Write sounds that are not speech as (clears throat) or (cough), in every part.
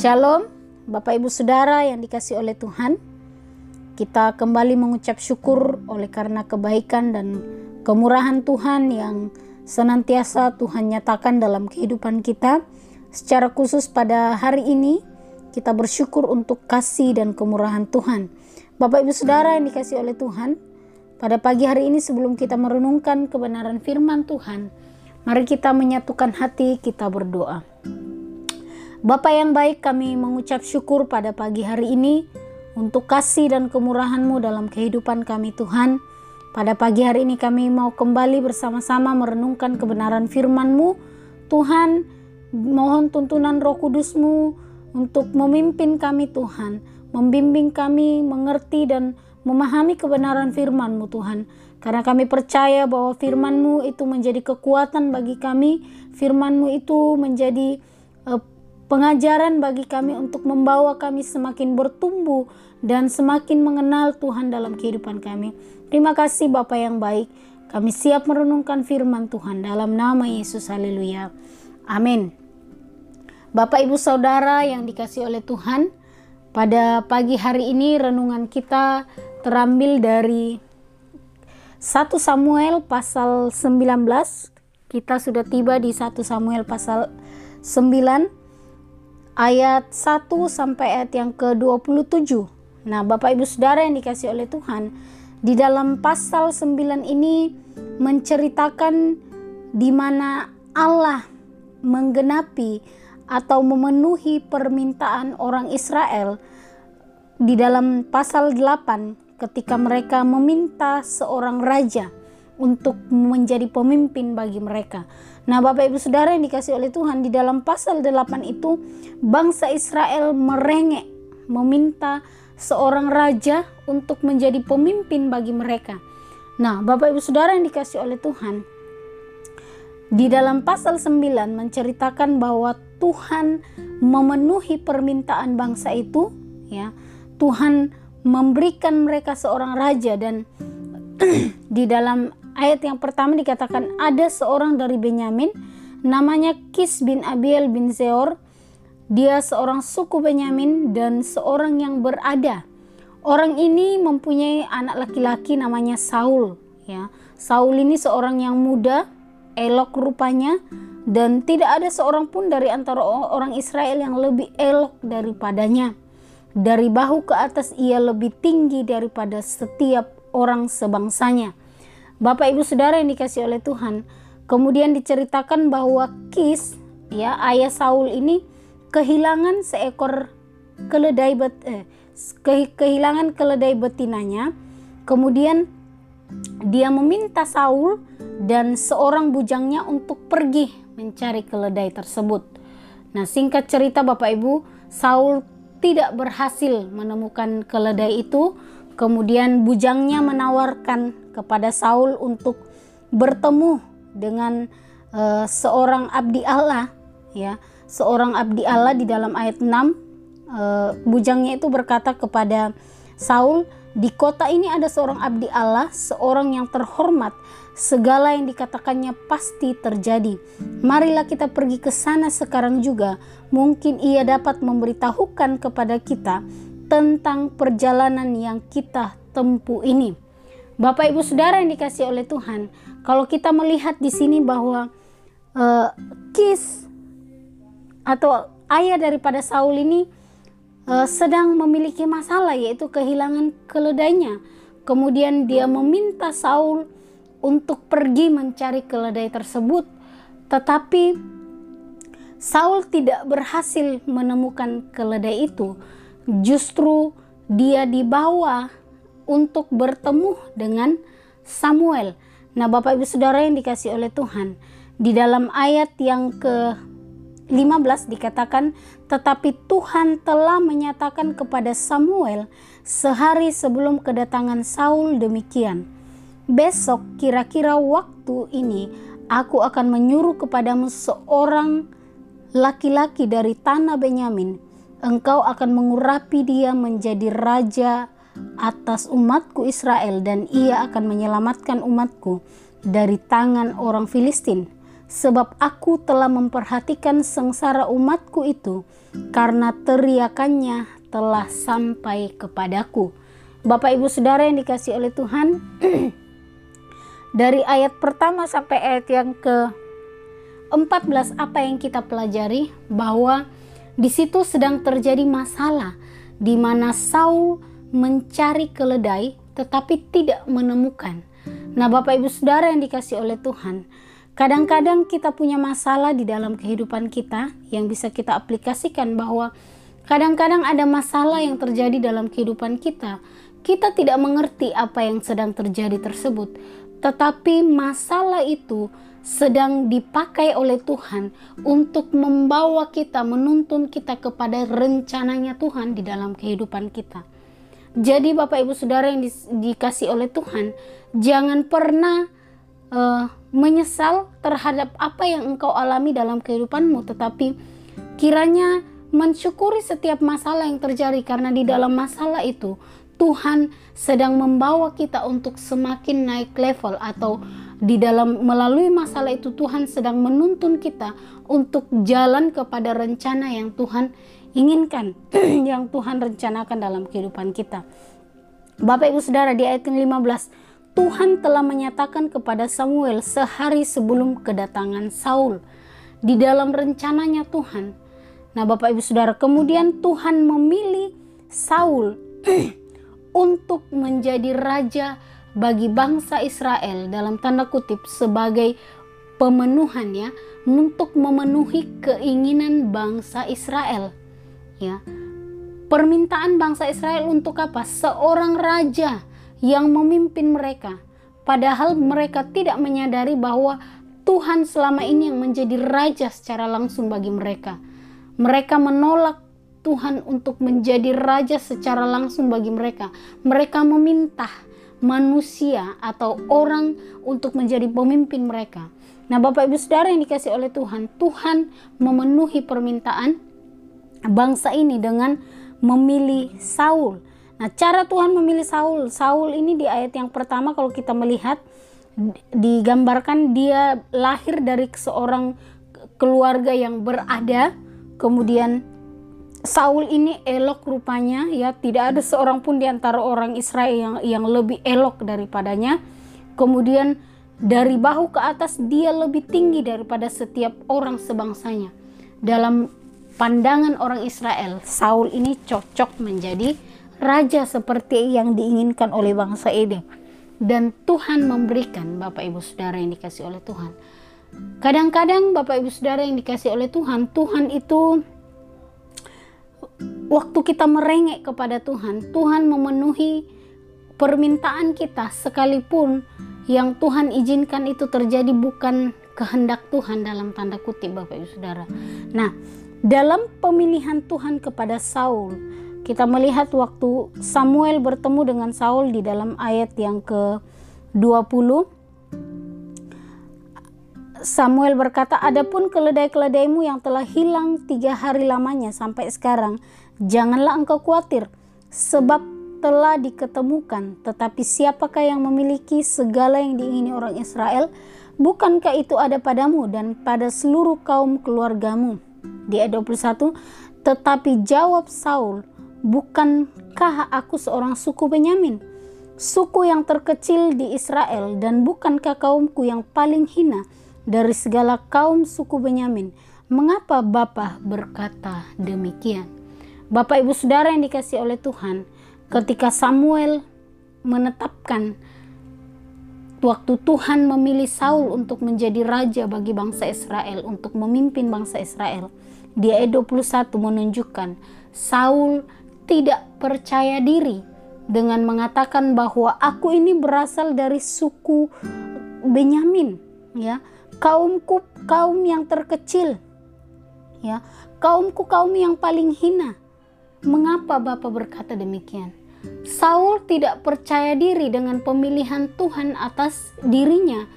Shalom, Bapak Ibu Saudara yang dikasih oleh Tuhan. Kita kembali mengucap syukur oleh karena kebaikan dan kemurahan Tuhan yang senantiasa Tuhan nyatakan dalam kehidupan kita. Secara khusus pada hari ini, kita bersyukur untuk kasih dan kemurahan Tuhan. Bapak Ibu Saudara yang dikasih oleh Tuhan, pada pagi hari ini sebelum kita merenungkan kebenaran firman Tuhan, mari kita menyatukan hati, kita berdoa. Bapak yang baik, kami mengucap syukur pada pagi hari ini untuk kasih dan kemurahan-Mu dalam kehidupan kami Tuhan. Pada pagi hari ini kami mau kembali bersama-sama merenungkan kebenaran firman-Mu. Tuhan, mohon tuntunan roh kudus-Mu untuk memimpin kami Tuhan, membimbing kami mengerti dan memahami kebenaran firman-Mu Tuhan. Karena kami percaya bahwa firman-Mu itu menjadi kekuatan bagi kami, firman-Mu itu menjadi uh, pengajaran bagi kami untuk membawa kami semakin bertumbuh dan semakin mengenal Tuhan dalam kehidupan kami. Terima kasih Bapak yang baik. Kami siap merenungkan firman Tuhan dalam nama Yesus. Haleluya. Amin. Bapak Ibu Saudara yang dikasih oleh Tuhan, pada pagi hari ini renungan kita terambil dari 1 Samuel pasal 19. Kita sudah tiba di 1 Samuel pasal 9 ayat 1 sampai ayat yang ke-27. Nah, Bapak Ibu Saudara yang dikasih oleh Tuhan, di dalam pasal 9 ini menceritakan di mana Allah menggenapi atau memenuhi permintaan orang Israel di dalam pasal 8 ketika mereka meminta seorang raja untuk menjadi pemimpin bagi mereka. Nah, Bapak Ibu Saudara yang dikasih oleh Tuhan di dalam pasal 8 itu bangsa Israel merengek meminta seorang raja untuk menjadi pemimpin bagi mereka. Nah, Bapak Ibu Saudara yang dikasih oleh Tuhan, di dalam pasal 9 menceritakan bahwa Tuhan memenuhi permintaan bangsa itu, ya. Tuhan memberikan mereka seorang raja dan (clears throat) di dalam ayat yang pertama dikatakan ada seorang dari Benyamin namanya Kis bin Abiel bin Zeor. Dia seorang suku Benyamin dan seorang yang berada. Orang ini mempunyai anak laki-laki namanya Saul, ya. Saul ini seorang yang muda, elok rupanya dan tidak ada seorang pun dari antara orang Israel yang lebih elok daripadanya. Dari bahu ke atas ia lebih tinggi daripada setiap orang sebangsanya. Bapak Ibu Saudara yang dikasih oleh Tuhan. Kemudian diceritakan bahwa Kis, ya ayah Saul ini kehilangan seekor keledai bet, eh, ke, kehilangan keledai betinanya. Kemudian dia meminta Saul dan seorang bujangnya untuk pergi mencari keledai tersebut. Nah, singkat cerita Bapak Ibu, Saul tidak berhasil menemukan keledai itu. Kemudian bujangnya menawarkan kepada Saul untuk bertemu dengan uh, seorang abdi Allah ya. Seorang abdi Allah di dalam ayat 6 uh, eh, bujangnya itu berkata kepada Saul di kota ini ada seorang abdi Allah seorang yang terhormat. Segala yang dikatakannya pasti terjadi. Marilah kita pergi ke sana sekarang juga. Mungkin ia dapat memberitahukan kepada kita tentang perjalanan yang kita tempuh ini Bapak Ibu Saudara yang dikasih oleh Tuhan, kalau kita melihat di sini bahwa uh, Kis atau ayah daripada Saul ini uh, sedang memiliki masalah yaitu kehilangan keledainya. Kemudian dia meminta Saul untuk pergi mencari keledai tersebut, tetapi Saul tidak berhasil menemukan keledai itu. Justru dia dibawa untuk bertemu dengan Samuel. Nah, Bapak Ibu Saudara yang dikasih oleh Tuhan, di dalam ayat yang ke 15 dikatakan, tetapi Tuhan telah menyatakan kepada Samuel sehari sebelum kedatangan Saul demikian. Besok kira-kira waktu ini aku akan menyuruh kepadamu seorang laki-laki dari tanah Benyamin. Engkau akan mengurapi dia menjadi raja atas umatku Israel dan ia akan menyelamatkan umatku dari tangan orang Filistin. sebab aku telah memperhatikan sengsara umatku itu, karena teriakannya telah sampai kepadaku. Bapak Ibu Saudara yang dikasih oleh Tuhan, (clears throat) dari ayat pertama sampai ayat yang ke 14 apa yang kita pelajari bahwa di situ sedang terjadi masalah di mana Saul mencari keledai tetapi tidak menemukan. Nah, Bapak Ibu Saudara yang dikasih oleh Tuhan, kadang-kadang kita punya masalah di dalam kehidupan kita yang bisa kita aplikasikan bahwa kadang-kadang ada masalah yang terjadi dalam kehidupan kita. Kita tidak mengerti apa yang sedang terjadi tersebut, tetapi masalah itu sedang dipakai oleh Tuhan untuk membawa kita, menuntun kita kepada rencananya Tuhan di dalam kehidupan kita. Jadi Bapak Ibu Saudara yang di, dikasih oleh Tuhan, jangan pernah uh, menyesal terhadap apa yang engkau alami dalam kehidupanmu, tetapi kiranya mensyukuri setiap masalah yang terjadi karena di dalam masalah itu Tuhan sedang membawa kita untuk semakin naik level atau di dalam melalui masalah itu Tuhan sedang menuntun kita untuk jalan kepada rencana yang Tuhan inginkan, (clears throat) yang Tuhan rencanakan dalam kehidupan kita. Bapak Ibu Saudara di ayat 15, Tuhan telah menyatakan kepada Samuel sehari sebelum kedatangan Saul di dalam rencananya Tuhan. Nah, Bapak Ibu Saudara, kemudian Tuhan memilih Saul (clears throat) untuk menjadi raja bagi bangsa Israel dalam tanda kutip sebagai pemenuhannya untuk memenuhi keinginan bangsa Israel. Ya. Permintaan bangsa Israel untuk apa? Seorang raja yang memimpin mereka. Padahal mereka tidak menyadari bahwa Tuhan selama ini yang menjadi raja secara langsung bagi mereka. Mereka menolak Tuhan untuk menjadi raja secara langsung bagi mereka. Mereka meminta manusia atau orang untuk menjadi pemimpin mereka. Nah, Bapak Ibu Saudara yang dikasih oleh Tuhan, Tuhan memenuhi permintaan bangsa ini dengan memilih Saul. Nah, cara Tuhan memilih Saul, Saul ini di ayat yang pertama kalau kita melihat digambarkan dia lahir dari seorang keluarga yang berada, kemudian Saul ini elok rupanya ya tidak ada seorang pun di antara orang Israel yang yang lebih elok daripadanya. Kemudian dari bahu ke atas dia lebih tinggi daripada setiap orang sebangsanya. Dalam pandangan orang Israel, Saul ini cocok menjadi raja seperti yang diinginkan oleh bangsa Edom. Dan Tuhan memberikan Bapak Ibu Saudara yang dikasih oleh Tuhan. Kadang-kadang Bapak Ibu Saudara yang dikasih oleh Tuhan, Tuhan itu waktu kita merengek kepada Tuhan, Tuhan memenuhi permintaan kita sekalipun yang Tuhan izinkan itu terjadi bukan kehendak Tuhan dalam tanda kutip Bapak Ibu Saudara. Nah, dalam pemilihan Tuhan kepada Saul, kita melihat waktu Samuel bertemu dengan Saul di dalam ayat yang ke-20 Samuel berkata, Adapun keledai-keledaimu yang telah hilang tiga hari lamanya sampai sekarang, janganlah engkau khawatir, sebab telah diketemukan. Tetapi siapakah yang memiliki segala yang diingini orang Israel? Bukankah itu ada padamu dan pada seluruh kaum keluargamu? Di ayat 21, tetapi jawab Saul, bukankah aku seorang suku Benyamin? Suku yang terkecil di Israel dan bukankah kaumku yang paling hina? dari segala kaum suku Benyamin. Mengapa Bapak berkata demikian? Bapak Ibu Saudara yang dikasih oleh Tuhan, ketika Samuel menetapkan waktu Tuhan memilih Saul untuk menjadi raja bagi bangsa Israel, untuk memimpin bangsa Israel, di ayat 21 menunjukkan Saul tidak percaya diri dengan mengatakan bahwa aku ini berasal dari suku Benyamin, ya. Kaumku kaum yang terkecil ya. Kaumku kaum yang paling hina. Mengapa Bapak berkata demikian? Saul tidak percaya diri dengan pemilihan Tuhan atas dirinya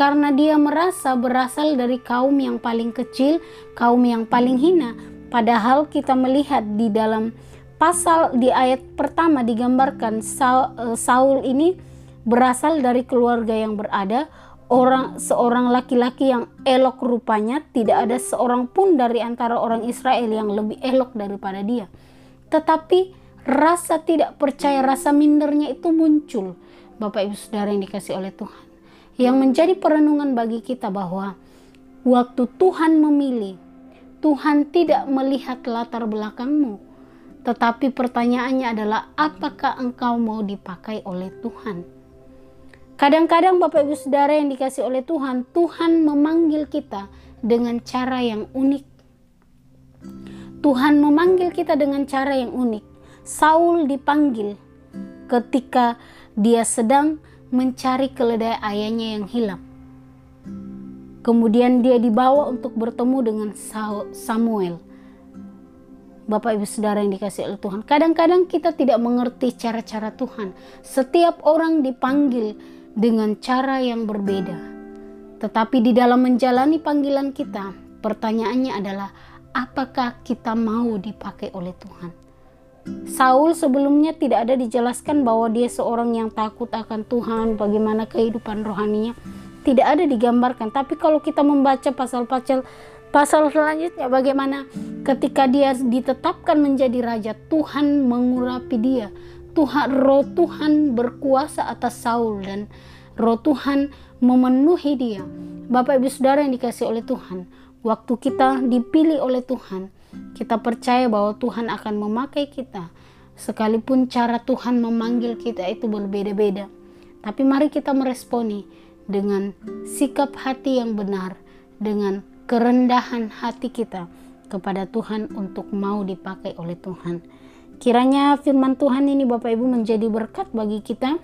karena dia merasa berasal dari kaum yang paling kecil, kaum yang paling hina. Padahal kita melihat di dalam pasal di ayat pertama digambarkan Saul, eh, Saul ini berasal dari keluarga yang berada, orang seorang laki-laki yang elok rupanya, tidak ada seorang pun dari antara orang Israel yang lebih elok daripada dia. Tetapi rasa tidak percaya, rasa mindernya itu muncul. Bapak Ibu Saudara yang dikasih oleh Tuhan. Yang menjadi perenungan bagi kita bahwa waktu Tuhan memilih, Tuhan tidak melihat latar belakangmu. Tetapi pertanyaannya adalah apakah engkau mau dipakai oleh Tuhan? Kadang-kadang Bapak Ibu Saudara yang dikasih oleh Tuhan, Tuhan memanggil kita dengan cara yang unik. Tuhan memanggil kita dengan cara yang unik. Saul dipanggil ketika dia sedang mencari keledai ayahnya yang hilang. Kemudian dia dibawa untuk bertemu dengan Samuel. Bapak Ibu Saudara yang dikasih oleh Tuhan. Kadang-kadang kita tidak mengerti cara-cara Tuhan. Setiap orang dipanggil dengan cara yang berbeda. Tetapi di dalam menjalani panggilan kita, pertanyaannya adalah apakah kita mau dipakai oleh Tuhan? Saul sebelumnya tidak ada dijelaskan bahwa dia seorang yang takut akan Tuhan, bagaimana kehidupan rohaninya. Tidak ada digambarkan, tapi kalau kita membaca pasal-pasal pasal selanjutnya bagaimana ketika dia ditetapkan menjadi raja, Tuhan mengurapi dia, Tuhan roh Tuhan berkuasa atas Saul dan roh Tuhan memenuhi dia. Bapak Ibu Saudara yang dikasih oleh Tuhan, waktu kita dipilih oleh Tuhan, kita percaya bahwa Tuhan akan memakai kita. Sekalipun cara Tuhan memanggil kita itu berbeda-beda. Tapi mari kita meresponi dengan sikap hati yang benar, dengan kerendahan hati kita kepada Tuhan untuk mau dipakai oleh Tuhan. Kiranya firman Tuhan ini Bapak Ibu menjadi berkat bagi kita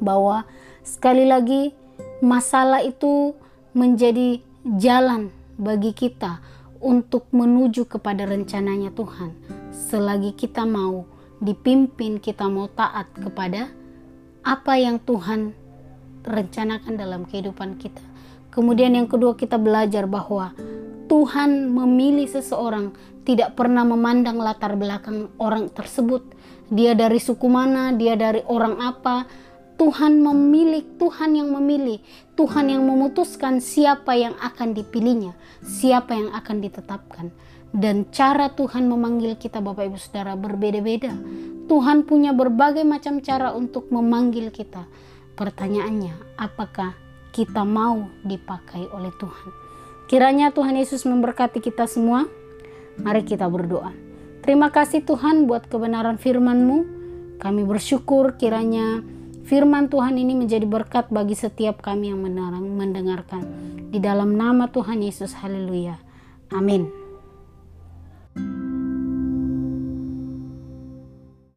bahwa sekali lagi masalah itu menjadi jalan bagi kita untuk menuju kepada rencananya Tuhan. Selagi kita mau dipimpin, kita mau taat kepada apa yang Tuhan rencanakan dalam kehidupan kita. Kemudian yang kedua kita belajar bahwa Tuhan memilih seseorang tidak pernah memandang latar belakang orang tersebut. Dia dari suku mana, dia dari orang apa. Tuhan memilih, Tuhan yang memilih, Tuhan yang memutuskan siapa yang akan dipilihnya, siapa yang akan ditetapkan. Dan cara Tuhan memanggil kita Bapak Ibu Saudara berbeda-beda. Tuhan punya berbagai macam cara untuk memanggil kita. Pertanyaannya, apakah kita mau dipakai oleh Tuhan? Kiranya Tuhan Yesus memberkati kita semua. Mari kita berdoa. Terima kasih Tuhan buat kebenaran firman-Mu. Kami bersyukur kiranya firman Tuhan ini menjadi berkat bagi setiap kami yang mendengarkan. Di dalam nama Tuhan Yesus, haleluya. Amin.